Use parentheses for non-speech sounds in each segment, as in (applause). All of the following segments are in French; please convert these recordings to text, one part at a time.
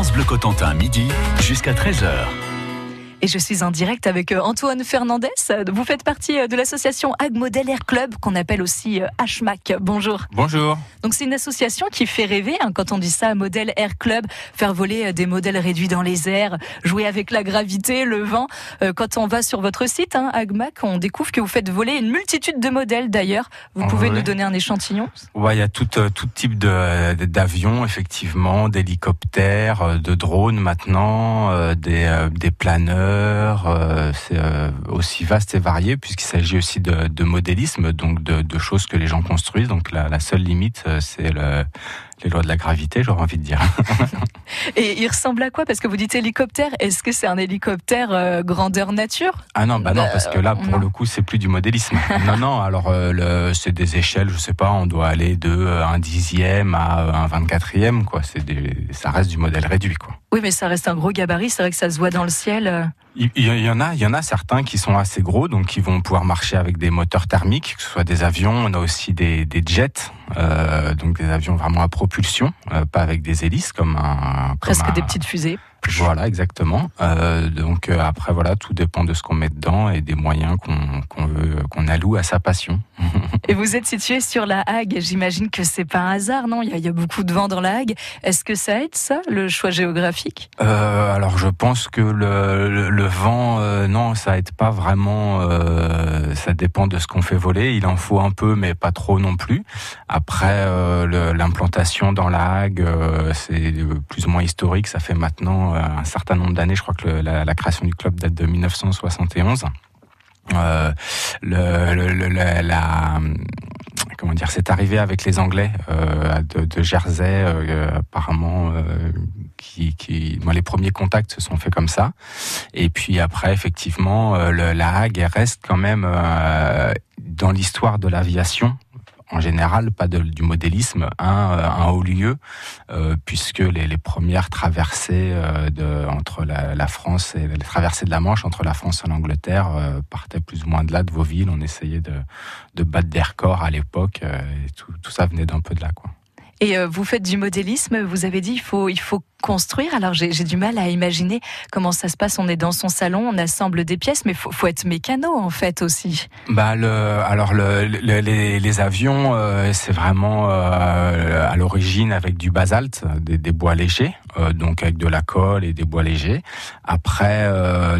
France Bleu Cotentin, midi jusqu'à 13h. Et je suis en direct avec euh, Antoine Fernandez. Vous faites partie euh, de l'association Ag Model Air Club, qu'on appelle aussi euh, HMAC. Bonjour. Bonjour. Donc c'est une association qui fait rêver, hein, quand on dit ça, Model Air Club, faire voler des modèles réduits dans les airs, jouer avec la gravité, le vent. Quand on va sur votre site, hein, AgMac, on découvre que vous faites voler une multitude de modèles d'ailleurs. Vous pouvez nous donner un échantillon? Ouais, il y a tout, tout type d'avions, effectivement, d'hélicoptères, de drones maintenant, des, des planeurs euh, c'est euh, aussi vaste et varié puisqu'il s'agit aussi de, modélisme, donc de, choses que les gens construisent. Donc la, seule limite, euh, c'est les lois de la gravité, j'aurais envie de dire. (laughs) et il ressemble à quoi? Parce que vous dites hélicoptère, est-ce que c'est un hélicoptère grandeur nature? Ah non, bah non, parce que là, pour le coup, c'est plus du modélisme. (laughs) non, non, alors c'est des échelles, je sais pas, on doit aller de un dixième à un vingt-quatrième, quoi. C'est ça reste du modèle réduit, quoi. Oui, mais ça reste un gros gabarit. C'est vrai que ça se voit dans le ciel. Il y en a, il y en a certains qui sont assez gros, donc qui vont pouvoir marcher avec des moteurs thermiques, que ce soit des avions. On a aussi des, des jets, euh, donc des avions vraiment à propulsion, euh, pas avec des hélices comme un presque des petites fusées. Voilà, exactement. Euh, donc euh, après, voilà, tout dépend de ce qu'on met dedans et des moyens qu'on veut qu'on alloue à sa passion. (laughs) et vous êtes situé sur la Hague. J'imagine que c'est pas un hasard, non? Il y, a, il y, a, beaucoup de vent dans la Hague. Est-ce que ça aide ça, le choix géographique? Euh, Alors je pense que le, le, vent, euh, non, ça aide pas vraiment. Ça dépend de ce qu'on fait voler. Il en faut un peu, mais pas trop non plus. Après, l'implantation dans la Hague, c'est plus ou moins historique. Ça fait maintenant euh, un certain nombre d'années. Je crois que la, création du club date de 1971. Euh, le, comment dire, c'est arrivé avec les Anglais euh, de, Jersey, apparemment, qui, les premiers contacts se sont faits comme ça. Et puis après, effectivement, la Hague reste quand même dans l'histoire de l'aviation en général, pas du modélisme, un, un haut lieu, euh, puisque les, premières traversées euh, de, entre la, France et les traversées de la Manche entre la France et l'Angleterre euh, partaient plus ou moins de là, de vos villes. On essayait de, de battre des records à l'époque, euh, tout, tout ça venait d'un peu de là, quoi. Et euh, vous faites du modélisme, vous avez dit il faut, il faut construire. Alors j'ai du mal à imaginer comment ça se passe. On est dans son salon, on assemble des pièces, mais faut, faut être mécano en fait aussi. Bah alors le, les, avions, euh, c'est vraiment euh, à l'origine avec du basalte, des, des bois légers, euh, donc avec de la colle et des bois légers. Après,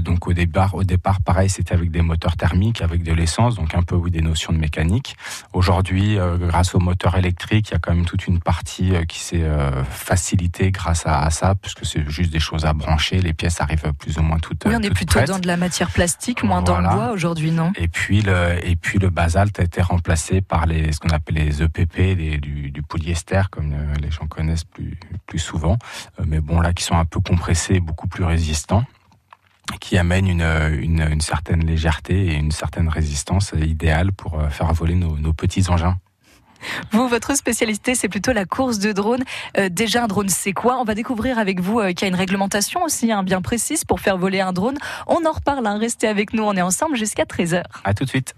donc au départ, au départ, pareil, c'était avec des moteurs thermiques, avec de l'essence, donc un peu oui des notions de mécanique. Aujourd'hui, grâce aux moteurs électriques, il y a quand même toute une partie qui s'est facilitée grâce à ça, puisque c'est juste des choses à brancher. Les pièces arrivent plus ou moins toutes. Oui, on est plutôt dans de la matière plastique, moins dans le bois aujourd'hui, non? Et puis le et puis le basalte a été remplacé par les ce qu'on appelle les EPP, les, du, du, polyester, comme euh, les gens connaissent plus plus souvent. Euh, mais bon, là, qui sont un peu compressés beaucoup plus résistants qui amènent une, une, une, certaine légèreté et une certaine résistance idéale pour euh, faire voler nos, nos petits engins. Vous, votre spécialité, c'est plutôt la course de drone. Euh, déjà, un drone, c'est quoi? On va découvrir avec vous euh, qu'il y a une réglementation aussi hein, bien précise pour faire voler un drone. On en reparle, hein. restez avec nous, on est ensemble jusqu'à 13h. À tout de suite.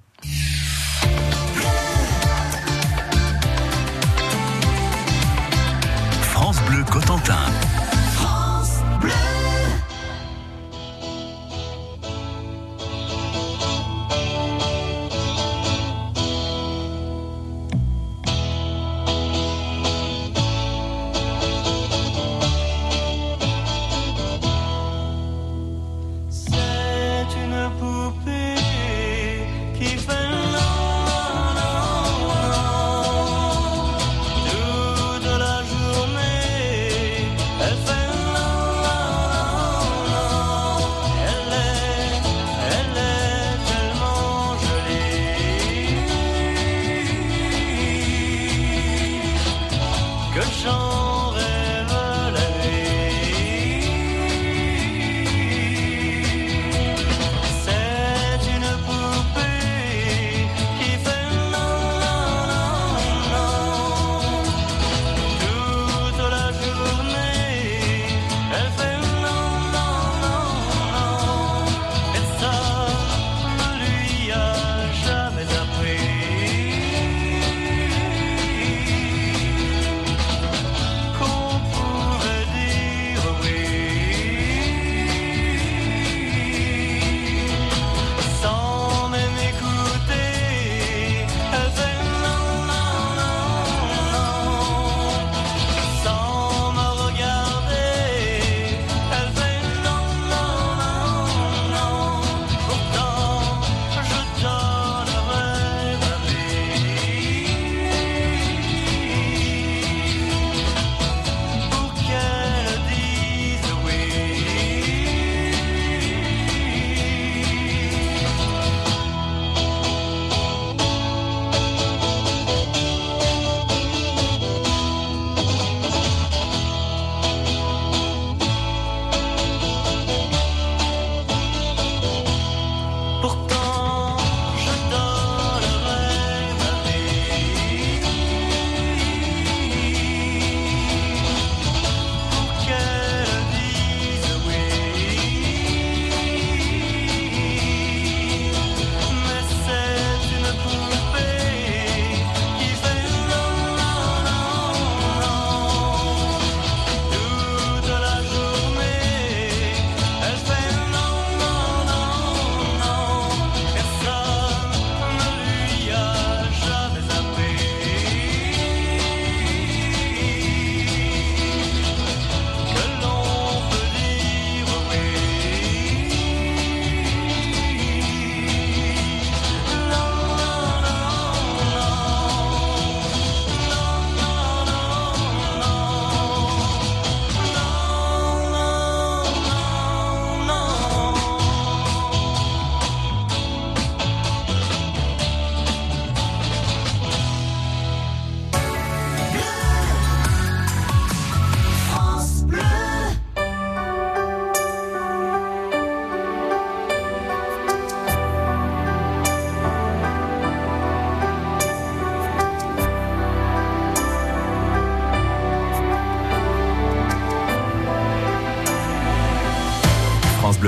France Bleu Cotentin.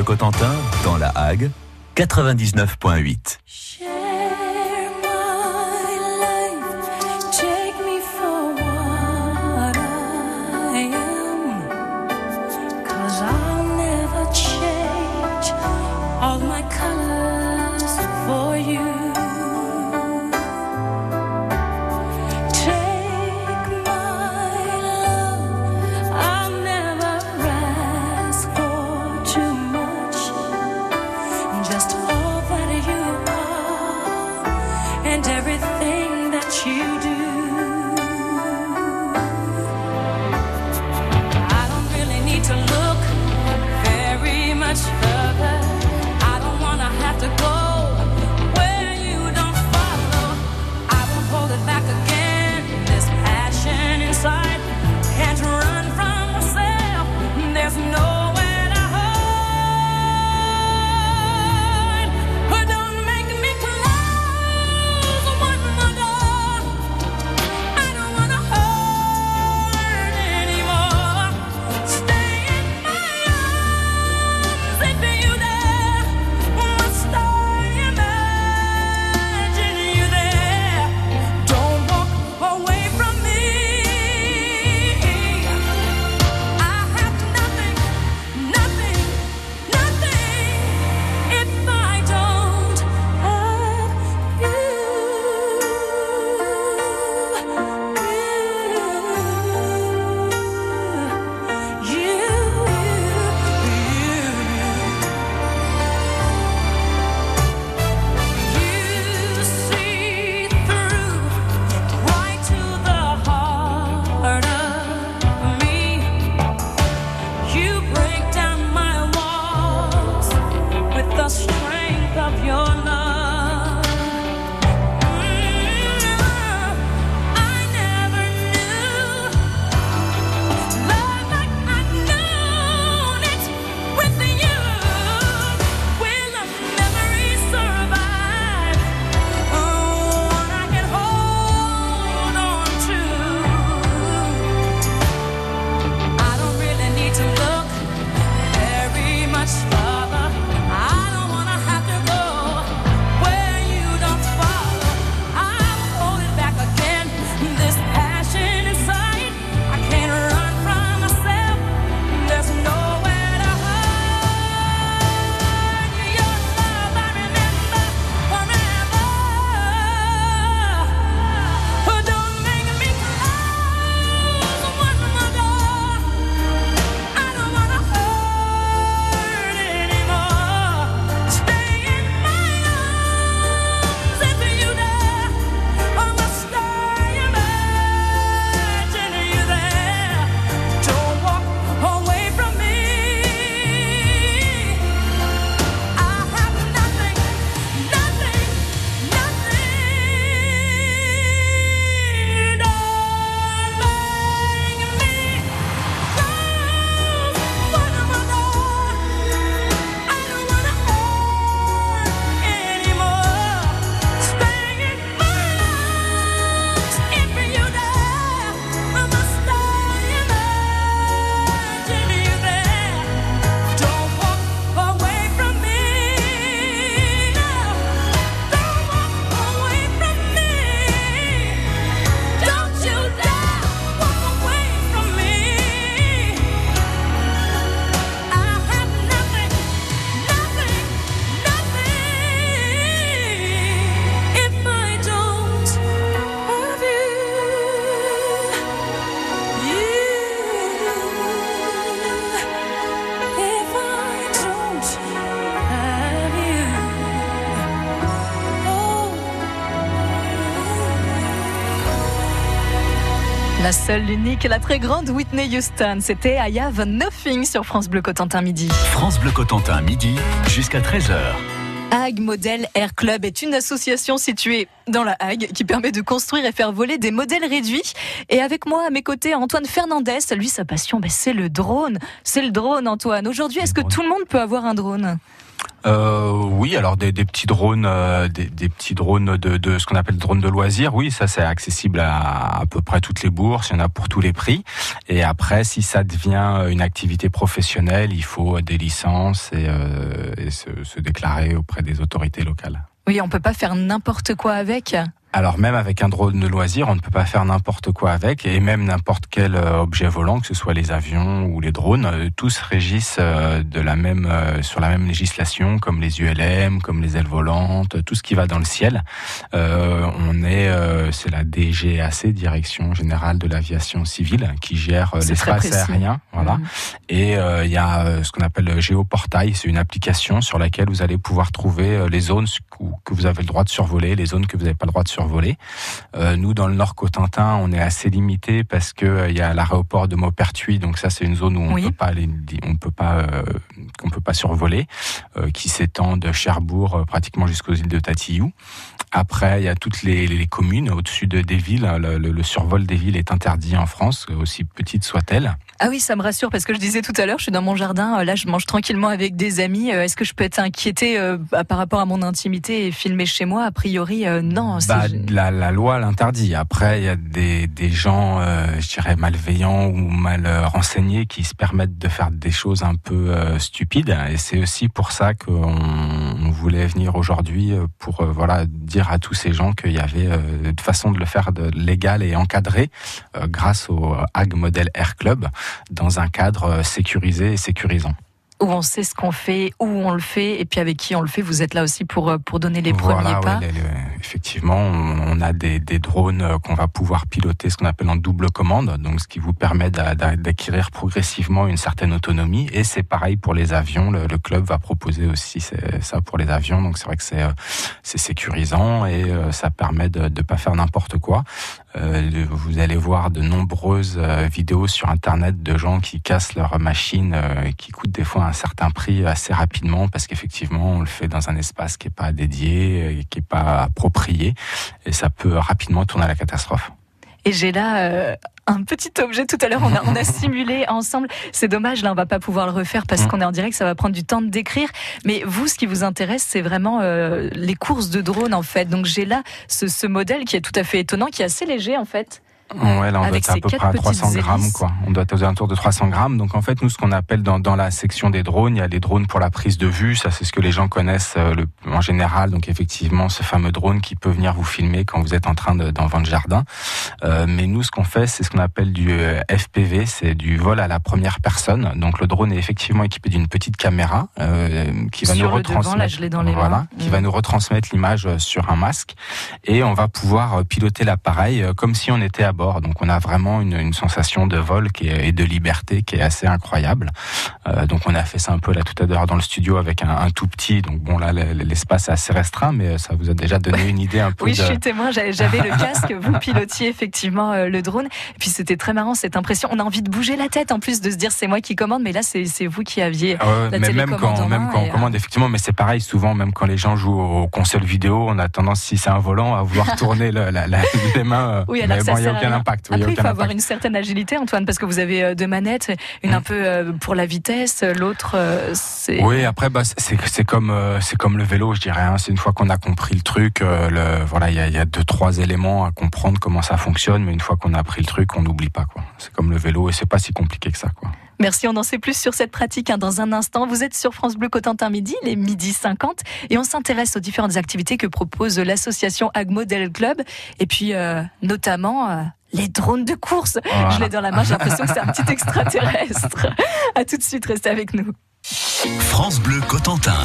Cotentin, dans la Hague, 99.8. La seule, l'unique, la très grande Whitney Houston. C'était I Have Nothing sur France Bleu Cotentin midi. France Bleu Cotentin midi jusqu'à 13h. Hague Model Air Club est une association située dans la Hague qui permet de construire et faire voler des modèles réduits. Et avec moi, à mes côtés, Antoine Fernandez. Lui, sa passion, ben, c'est le drone. C'est le drone, Antoine. Aujourd'hui, est-ce que tout le monde peut avoir un drone? Euh, Oui, alors des, petits drones, euh, des, petits drones de, de ce qu'on appelle drones de loisirs. Oui, ça c'est accessible à à peu près toutes les bourses. Il y en a pour tous les prix. Et après, si ça devient une activité professionnelle, il faut des licences et, euh, et se, se déclarer auprès des autorités locales. Oui, on peut pas faire n'importe quoi avec. Alors même avec un drone de loisir, on ne peut pas faire n'importe quoi avec, et même n'importe quel euh, objet volant, que ce soit les avions ou les drones, euh, tous régissent euh, de la même sur la même législation, comme les ULM, comme les ailes volantes, tout ce qui va dans le ciel. Euh, on est, c'est la DGAC, Direction générale de l'aviation civile, qui gère l'espace aérien, voilà. Mmh. Et il y a ce qu'on appelle le géoportail, c'est une application sur laquelle vous allez pouvoir trouver les zones que vous avez le droit de survoler, les zones que vous n'avez pas le droit de survoler Euh, nous, dans le Nord Cotentin, on est assez limité parce que euh, il y a l'aéroport de Maupertuis, donc ça c'est une zone où on peut pas aller, on peut pas, euh, qu'on peut pas survoler, qui s'étend de Cherbourg pratiquement jusqu'aux îles de Tatillou. Après, il y a toutes les, les communes au-dessus de, des villes. Le, le, le, survol des villes est interdit en France, aussi petite soit-elle. Ah oui, ça me rassure parce que je disais tout à l'heure, je suis dans mon jardin, là je mange tranquillement avec des amis. Est-ce que je peux être inquiété euh, par rapport à mon intimité et filmer chez moi? A priori, euh, non. Bah, la, la, loi l'interdit. Après, il y a des, des gens, euh, je dirais, malveillants ou mal renseignés qui se permettent de faire des choses un peu stupides. Et c'est aussi pour ça qu'on on voulait venir aujourd'hui pour voilà dire à tous ces gens qu'il y avait une façon de le faire de légal et encadré grâce au Ag Model Air Club dans un cadre sécurisé et sécurisant où on sait ce qu'on fait, où on le fait, et puis avec qui on le fait. Vous êtes là aussi pour euh, pour donner les premiers pas. Ouais, effectivement, on a des, des drones euh, qu'on va pouvoir piloter, ce qu'on appelle en double commande, donc ce qui vous permet d'acquérir progressivement une certaine autonomie. Et c'est pareil pour les avions. Le, le, club va proposer aussi ça pour les avions. Donc c'est vrai que euh, c'est sécurisant et ça permet de ne pas faire n'importe quoi. Euh, vous allez voir de nombreuses vidéos sur Internet de gens qui cassent leur machine, qui coûtent des fois un certain prix assez rapidement parce qu'effectivement on le fait dans un espace qui est pas dédié, qui est pas approprié et ça peut rapidement tourner à la catastrophe. Et j'ai là euh, un petit objet tout à l'heure, on a, on a (laughs) simulé ensemble. C'est dommage, là, on va pas pouvoir le refaire parce mm. qu'on est en direct, ça va prendre du temps de décrire. Mais vous, ce qui vous intéresse, c'est vraiment euh, les courses de drones, en fait. Donc j'ai là ce, ce modèle qui est tout à fait étonnant, qui est assez léger, en fait. Ouais, là, on doit être à peu près à 300 grammes, quoi. On doit être aux alentours de 300 grammes. Donc, en fait, nous, ce qu'on appelle dans, dans la section des drones, il y a les drones pour la prise de vue. Ça, c'est ce que les gens connaissent euh, le, en général. Donc, effectivement, ce fameux drone qui peut venir vous filmer quand vous êtes en train d'en vendre jardin. Euh, mais nous, ce qu'on fait, c'est ce qu'on appelle du euh, FPV. C'est du vol à la première personne. Donc, le drone est effectivement équipé d'une petite caméra euh, qui va sur nous retransmettre, devant, là, voilà, mains. qui mmh. va nous retransmettre l'image sur un masque. Et on va pouvoir piloter l'appareil comme si on était à bord. Donc on a vraiment une, une sensation de vol qui est, et de liberté qui est assez incroyable. Euh, donc on a fait ça un peu là tout à l'heure dans le studio avec un, un, tout petit. Donc bon là l'espace est assez restreint, mais ça vous a déjà donné une idée un peu. oui, de... je suis témoin. J'avais le (laughs) casque, vous pilotiez effectivement euh, le drone. Et puis c'était très marrant cette impression. On a envie de bouger la tête en plus de se dire c'est moi qui commande, mais là c'est vous qui aviez euh, la mais même quand même quand on commande effectivement, mais c'est pareil souvent même quand les gens jouent aux consoles vidéo, on a tendance si c'est un volant à vouloir tourner le, la, la, (laughs) les mains. Oui, mais bon, il n'y a aucun impact. Après, il faut impact. avoir une certaine agilité, Antoine, parce que vous avez deux manettes, une mmh. un peu pour la vitesse, l'autre c'est. Oui, après bah, c'est comme c'est comme le vélo, je dirais. Hein. C'est une fois qu'on a compris le truc, euh, le, voilà, il y a, y a, deux trois éléments à comprendre comment ça fonctionne, mais une fois qu'on a appris le truc, on n'oublie pas quoi. C'est comme le vélo et c'est pas si compliqué que ça quoi. Merci, on en sait plus sur cette pratique hein, dans un instant. Vous êtes sur France Bleu Cotentin Midi, les midi 50, et on s'intéresse aux différentes activités que propose l'association Ag Model Club, et puis euh, notamment euh, les drones de course. Voilà. Je l'ai dans la main, j'ai l'impression que c'est un petit extraterrestre. (laughs) à tout de suite, restez avec nous. France Bleu Cotentin.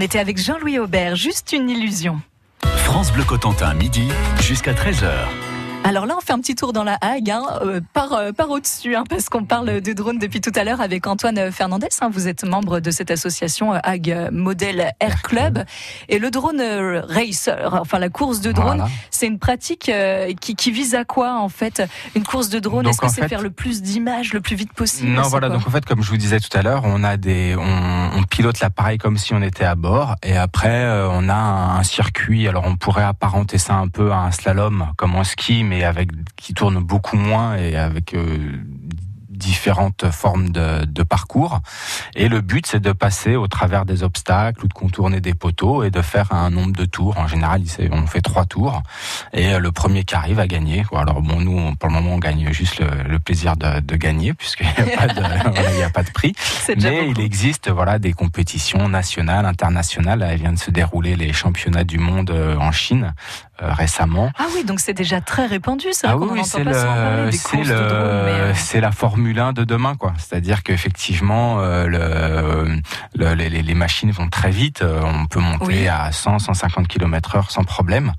On était avec Jean-Louis Aubert, juste une illusion. France Bleu Cotentin, midi jusqu'à 13h. Alors là, on fait un petit tour dans la Hague, hein, euh, par, euh, par au-dessus, hein, parce qu'on parle de drone depuis tout à l'heure avec Antoine Fernandez. Hein, vous êtes membre de cette association euh, Hague Model Air Club. Et le drone racer, enfin la course de drone, c'est une pratique qui, qui, vise à quoi en fait? Une course de drone, est-ce que c'est faire le plus d'images le plus vite possible? Non, voilà. Donc en fait, comme je vous disais tout à l'heure, on a des, on, on pilote l'appareil comme si on était à bord, et après on a un circuit. Alors on pourrait apparenter ça un peu à un slalom, comme en ski mais avec qui tourne beaucoup moins et avec euh, différentes formes de, de, parcours. Et le but, c'est de passer au travers des obstacles ou de contourner des poteaux et de faire un nombre de tours. En général, on fait trois tours. Et euh, le premier qui arrive à gagner. Alors bon, nous, pour le moment, on gagne juste le, le plaisir de, de gagner puisqu'il n'y a, pas de, (laughs) a pas de prix. (laughs) Mais il existe voilà des compétitions nationales, internationales. Il vient de se dérouler les championnats du monde euh, en Chine récemment. Ah oui, donc c'est déjà très répandu, ça. Ah oui, c'est le, c'est le, euh, c'est la Formule 1 de demain, quoi. C'est-à-dire qu'effectivement, euh, le, le les, les, machines vont très vite. On peut monter à 100, 150 km/h sans problème.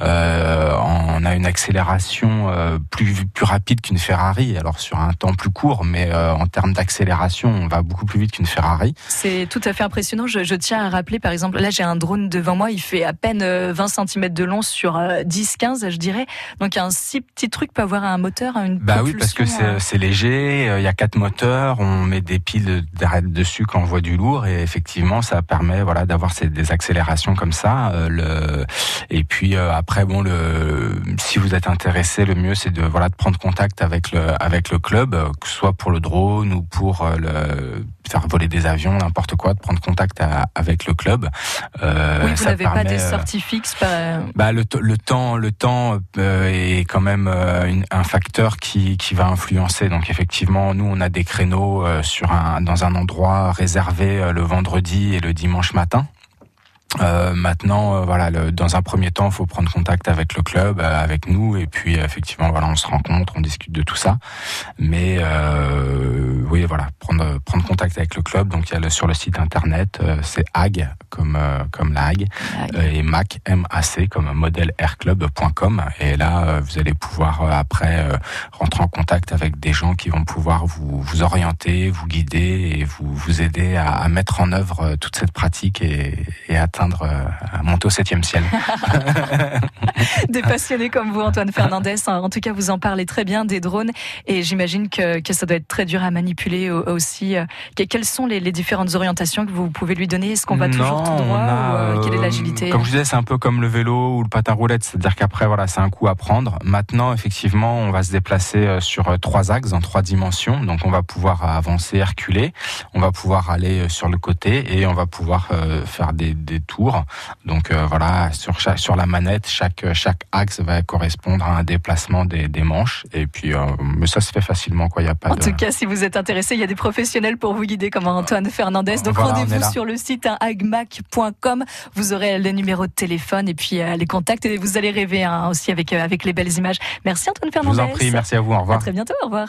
Euh, on a une accélération plus plus rapide qu'une Ferrari. Alors sur un temps plus court, mais en termes d'accélération, on va beaucoup plus vite qu'une Ferrari. C'est tout à fait impressionnant. Je, je, tiens à rappeler, par exemple, là j'ai un drone devant moi, il fait à peine 20 cm de long sur sur 10-15, euh, je dirais. Donc un si petit truc peut avoir un moteur, une Bah oui, parce que c'est euh, léger, euh, il y a quatre moteurs, on met des piles d'arrêt dessus quand on voit du lourd et effectivement ça permet voilà d'avoir des accélérations comme ça. le et puis après bon le si vous êtes intéressé, le mieux c'est de voilà de prendre contact avec le avec le club, que ce soit pour le drone ou pour le faire voler des avions, n'importe quoi, de prendre contact avec le club. Euh, oui, vous n'avez pas des sorties fixes. Bah, le, le temps, le temps euh, est quand même euh, un facteur qui, qui va influencer. Donc effectivement, nous on a des créneaux euh, sur un dans un endroit réservé le vendredi et le dimanche matin. Euh, maintenant, euh, voilà, le, dans un premier temps, il faut prendre contact avec le club, euh, avec nous, et puis effectivement, voilà, on se rencontre, on discute de tout ça. Mais oui, voilà, prendre prendre contact avec le club. Donc il y a le, sur le site internet, c'est ag comme comme la Hague et mac m a c comme modèleairclub.com. Et là, vous allez pouvoir après rentrer en contact avec des gens qui vont pouvoir vous vous orienter, vous guider et vous vous aider à, à mettre en œuvre toute cette pratique et, et atteindre euh, à monter au septième ciel. (laughs) des passionnés comme vous, Antoine Fernandez. En tout cas, vous en parlez très bien des drones et j'imagine que, que ça doit être très dur à manipuler aussi. Euh, quelles sont les, différentes orientations que vous pouvez lui donner? Est-ce qu'on va toujours tout droit ou euh, quelle est l'agilité? Comme je disais, c'est un peu comme le vélo ou le patin roulette, c'est-à-dire qu'après, voilà, c'est un coup à prendre. Maintenant, effectivement, on va se déplacer sur trois axes, en trois dimensions. Donc, on va pouvoir avancer, reculer, on va pouvoir aller sur le côté et on va pouvoir faire des, des tours. Donc euh, voilà, sur chaque, sur la manette, chaque chaque axe va correspondre à un déplacement des, des manches. Et puis, euh, mais ça se fait facilement, quoi. Il y a pas. En tout cas, si vous êtes intéressé, il y a des professionnels pour vous guider, comme Antoine Fernandez. Donc rendez-vous sur le site hein, agmac.com. Vous aurez les numéros de téléphone et puis euh, les contacts et vous allez rêver hein, aussi avec avec les belles images. Merci Antoine Fernandez. Je vous en prie, merci à vous. Au revoir. À très bientôt. Au revoir.